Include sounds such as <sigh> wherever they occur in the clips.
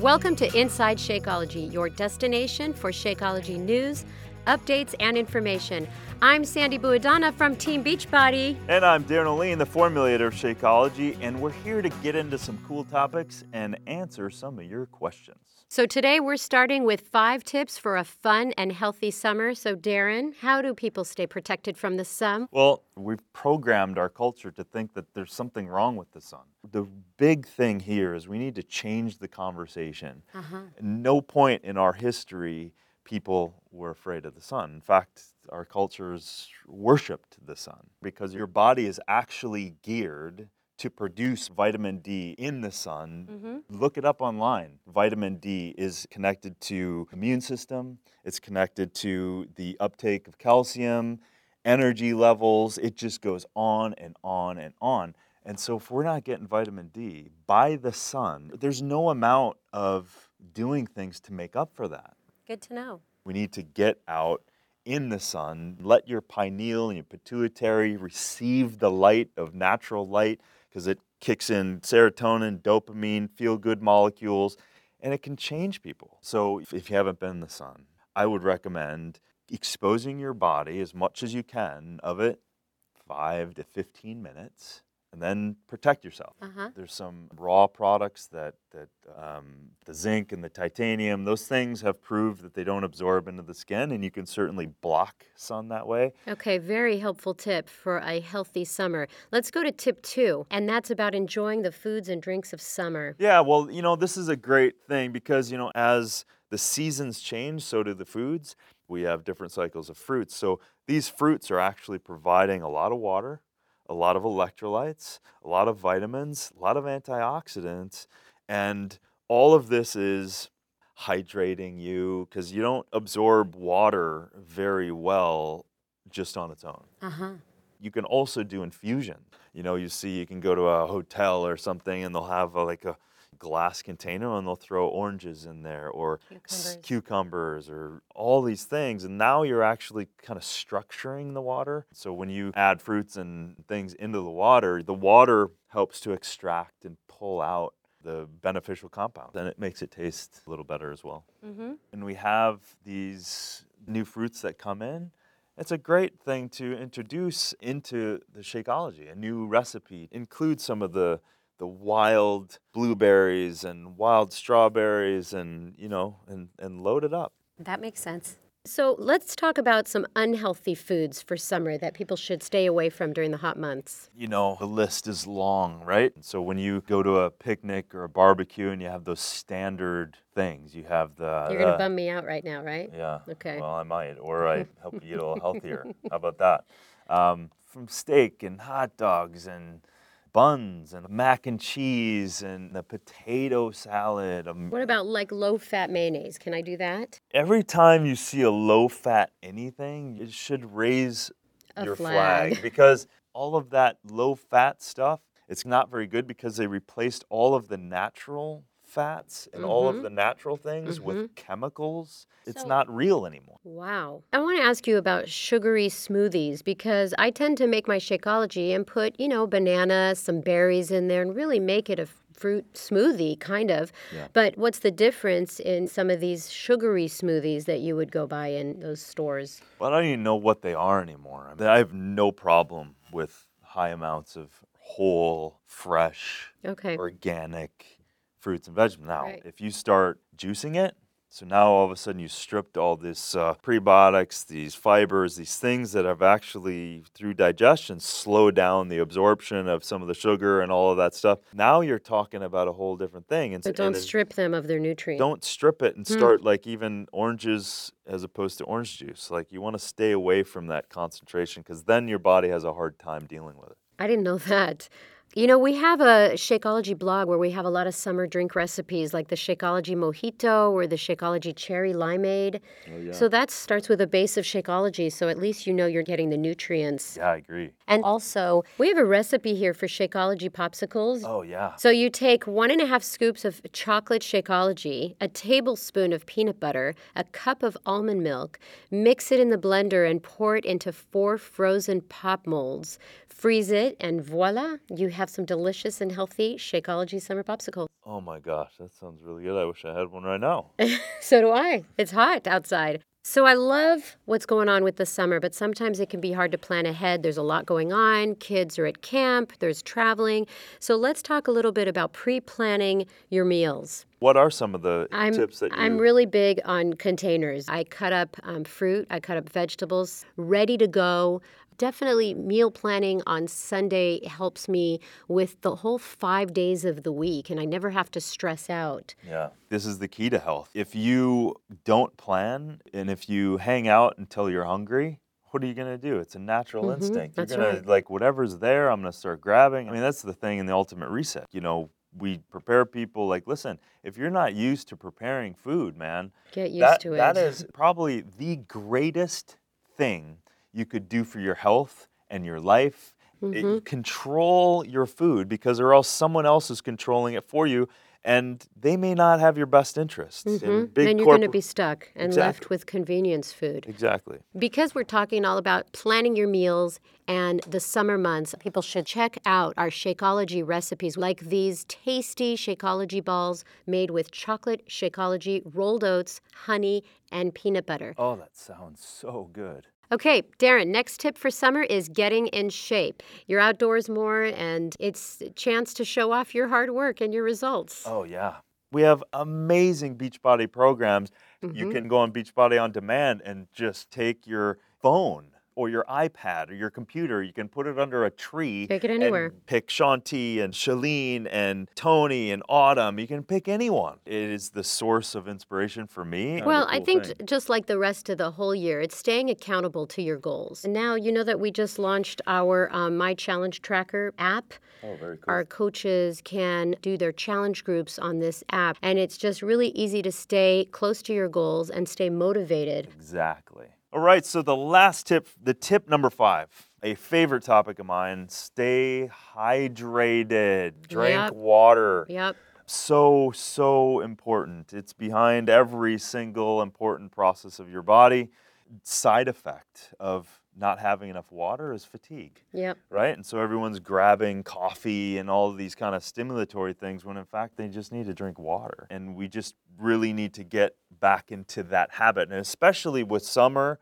Welcome to Inside Shakeology, your destination for Shakeology news, updates, and information. I'm Sandy Buadana from Team Beachbody. And I'm Darin Olien, the formulator of Shakeology, and we're here to get into some cool topics and answer some of your questions. So today we're starting with five tips for a fun and healthy summer. So, Darin, how do people stay protected from the sun? Well, we've programmed our culture to think that there's something wrong with the sun. The big thing here is we need to change the conversation. Uh-huh. No point in our history people were afraid of the sun. In fact, our cultures worshipped the sun because your body is actually geared to produce vitamin D in the sun. Mm-hmm. Look it up online. Vitamin D is connected to immune system, it's connected to the uptake of calcium, energy levels. It just goes on and on and on. And so if we're not getting vitamin D by the sun, there's no amount of doing things to make up for that. Good to know. We need to get out in the sun, let your pineal and your pituitary receive the light of natural light because it kicks in serotonin, dopamine, feel good molecules, and it can change people. So if you haven't been in the sun, I would recommend exposing your body as much as you can of it, five to 15 minutes and then protect yourself. Uh-huh. There's some raw products that that um, the zinc and the titanium; those things have proved that they don't absorb into the skin, and you can certainly block sun that way. Okay, very helpful tip for a healthy summer. Let's go to tip two, and that's about enjoying the foods and drinks of summer. Yeah, well, you know, this is a great thing because you know as the seasons change, so do the foods. We have different cycles of fruits. So these fruits are actually providing a lot of water a lot of electrolytes, a lot of vitamins, a lot of antioxidants, and all of this is hydrating you because you don't absorb water very well just on its own. Uh-huh. You can also do infusion. You know, you see, you can go to a hotel or something and they'll have a, like a glass container and they'll throw oranges in there or cucumbers. cucumbers. or all these things. And now you're actually kind of structuring the water. So when you add fruits and things into the water, the water helps to extract and pull out the beneficial compounds and it makes it taste a little better as well. Mm-hmm. And we have these new fruits that come in. It's a great thing to introduce into the Shakeology. A new recipe include some of the the wild blueberries and wild strawberries and you know and and load it up that makes sense so let's talk about some unhealthy foods for summer that people should stay away from during the hot months. You know, the list is long, right? So when you go to a picnic or a barbecue and you have those standard things, you have the. You're going to bum me out right now, right? Yeah. Okay. Well, I might, or I <laughs> help you eat a little healthier. How about that? Um, from steak and hot dogs and buns and mac and cheese and the potato salad. Um, what about like low fat mayonnaise? Can I do that? Every time you see a low fat anything, it should raise a your flag. flag <laughs> because all of that low fat stuff, it's not very good because they replaced all of the natural fats and mm-hmm. all of mm-hmm. the natural things mm-hmm. with chemicals. It's so, not real anymore. Wow. I want to ask you about sugary smoothies because I tend to make my Shakeology and put, you know, banana, some berries in there and really make it a fruit smoothie, kind of. Yeah. But what's the difference in some of these sugary smoothies that you would go buy in those stores? Well, I don't even know what they are anymore. I, mean, I have no problem with high amounts of whole, fresh, okay. organic fruits and vegetables. Now, right. if you start juicing it, so now all of a sudden you stripped all this uh, prebiotics, these fibers, these things that have actually, through digestion, slowed down the absorption of some of the sugar and all of that stuff. Now you're talking about a whole different thing. And, but don't and strip them of their nutrients. Don't strip it and hmm. start like even oranges as opposed to orange juice. Like you want to stay away from that concentration because then your body has a hard time dealing with it. I didn't know <laughs> that. You know, we have a Shakeology blog where we have a lot of summer drink recipes like the Shakeology Mojito or the Shakeology Cherry Limeade. Oh, yeah. So that starts with a base of Shakeology, so at least you know you're getting the nutrients. Yeah, I agree. And also, we have a recipe here for Shakeology popsicles. Oh, yeah. So you take one and a half scoops of chocolate Shakeology, a tablespoon of peanut butter, a cup of almond milk, mix it in the blender and pour it into four frozen pop molds. Freeze it, and voila, you have some delicious and healthy Shakeology summer popsicles. Oh my gosh, that sounds really good. I wish I had one right now. <laughs> so do I. It's hot outside. So I love what's going on with the summer, but sometimes it can be hard to plan ahead. There's a lot going on. Kids are at camp, there's traveling. So let's talk a little bit about pre planning your meals. What are some of the I'm, tips that you I'm really big on containers. I cut up um, fruit, I cut up vegetables, ready to go definitely meal planning on Sunday helps me with the whole five days of the week, and I never have to stress out. Yeah, this is the key to health. If you don't plan and if you hang out until you're hungry, what are you going to do? It's a natural Mhm, instinct. You're going right. to, like, whatever's there, I'm going to start grabbing. I mean, that's the thing in the ultimate reset. You know, we prepare people like, listen, if you're not used to preparing food, man, Get used that, to it. that is <laughs> probably the greatest thing you could do for your health and your life. It- Mhm. control your food because or else someone else is controlling it for you and they may not have your best interests. And Mhm. big Then you're going to be stuck and Exactly. left with convenience food. Exactly. Because we're talking all about planning your meals and the summer months, people should check out our Shakeology recipes like these tasty Shakeology balls made with chocolate Shakeology, rolled oats, honey, and peanut butter. Oh, that sounds so good. Okay, Darin, next tip for summer is getting in shape. You're outdoors more and it's a chance to show off your hard work and your results. Oh yeah. We have amazing Beachbody programs. You Mhm. can go on Beachbody on demand and just take your phone or your iPad or your computer. You can put it under a tree. Pick it and anywhere. pick Shaun T and Chalene and Tony and Autumn. You can pick anyone. It is the source of inspiration for me. and a Well, I think thing. just like the rest of the whole year, it's staying accountable to your goals. And now you know that we just launched our um, My Challenge Tracker app. Oh, very cool. Our coaches can do their challenge groups on this app, and it's just really easy to stay close to your goals and stay motivated. Exactly. All right, so the last tip, the tip number five, a favorite topic of mine stay hydrated, drink Yep. water. Yep. So, so important. It's behind every single important process of your body. Side effect of not having enough water is fatigue Yep. right? And so everyone's grabbing coffee and all these kind of stimulatory things when in fact they just need to drink water. And we just really need to get back into that habit. And especially with summer,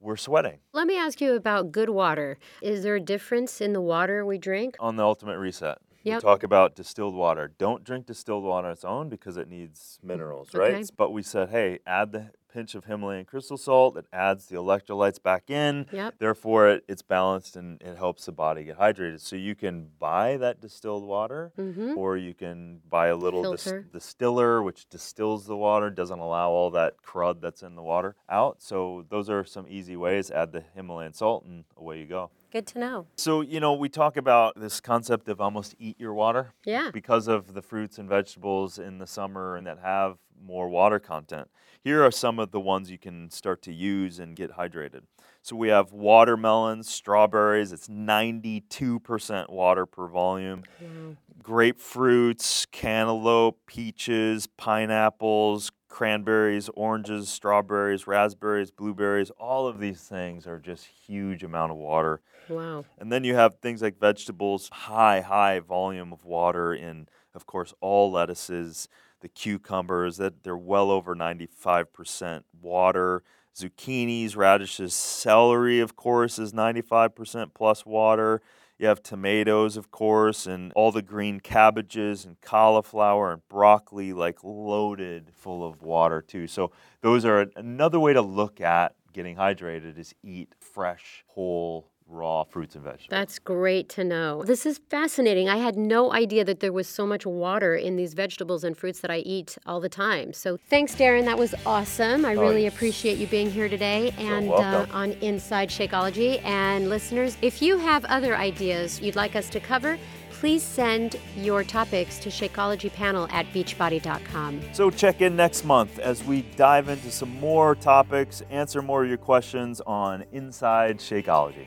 we're sweating Let me ask you about good water. Is there a difference in the water we drink? on the ultimate reset. We talk about distilled water. Don't drink distilled water on its own because it needs minerals, right? But we said, hey, add the pinch of Himalayan crystal salt. It adds the electrolytes back in. Yep. Therefore, it, it's balanced and it helps the body get hydrated. So you can buy that distilled water, Mm-hmm. or you can buy a little dis- distiller, which distills the water, doesn't allow all that crud that's in the water out. So those are some easy ways. Add the Himalayan salt, and away you go. Good to know. So, you know, we talk about this concept of almost eat your water Yeah. because of the fruits and vegetables in the summer and that have more water content. Here are some of the ones you can start to use and get hydrated. So we have watermelons, strawberries, it's 92% water per volume. Wow. Grapefruits, cantaloupe, peaches, pineapples, cranberries, oranges, strawberries, raspberries, blueberries, all of these things are just huge amount of water. Wow. And then you have things like vegetables, high, high volume of water in, of course, all lettuces, the cucumbers, that they're well over 95% water. Zucchinis, radishes, celery, of course, is 95% plus water. You have tomatoes, of course, and all the green cabbages and cauliflower and broccoli, like loaded full of water, too. So, those are another way to look at getting hydrated is eat fresh, whole, raw fruits and vegetables. That's great to know. This is fascinating. I had no idea that there was so much water in these vegetables and fruits that I eat all the time. So thanks, Darin. That was awesome. I Oh, really appreciate you being here today and uh, on Inside Shakeology. And listeners, if you have other ideas you'd like us to cover, please send your topics to Shakeologypanel at beachbody.com. So check in next month as we dive into some more topics, answer more of your questions on Inside Shakeology.